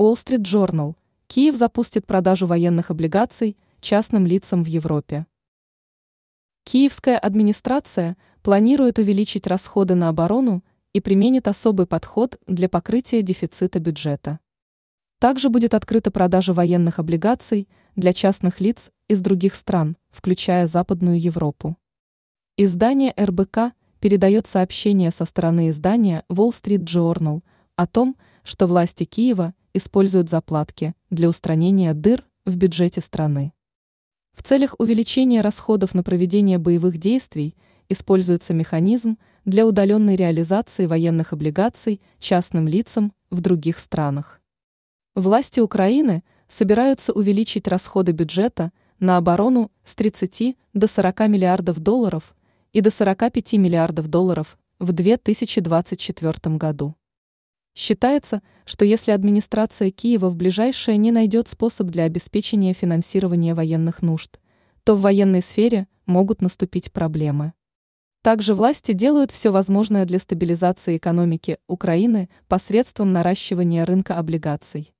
Wall Street Journal. Киев запустит продажу военных облигаций частным лицам в Европе. Киевская администрация планирует увеличить расходы на оборону и применит особый подход для покрытия дефицита бюджета. Также будет открыта продажа военных облигаций для частных лиц из других стран, включая Западную Европу. Издание РБК передает сообщение со стороны издания Wall Street Journal о том, что власти Киева используют заплатки для устранения дыр в бюджете страны. В целях увеличения расходов на проведение боевых действий используется механизм для удаленной реализации военных облигаций частным лицам в других странах. Власти Украины собираются увеличить расходы бюджета на оборону с 30 до 40 миллиардов долларов и до 45 миллиардов долларов в 2024 году. Считается, что если администрация Киева в ближайшее не найдет способ для обеспечения финансирования военных нужд, то в военной сфере могут наступить проблемы. Также власти делают все возможное для стабилизации экономики Украины посредством наращивания рынка облигаций.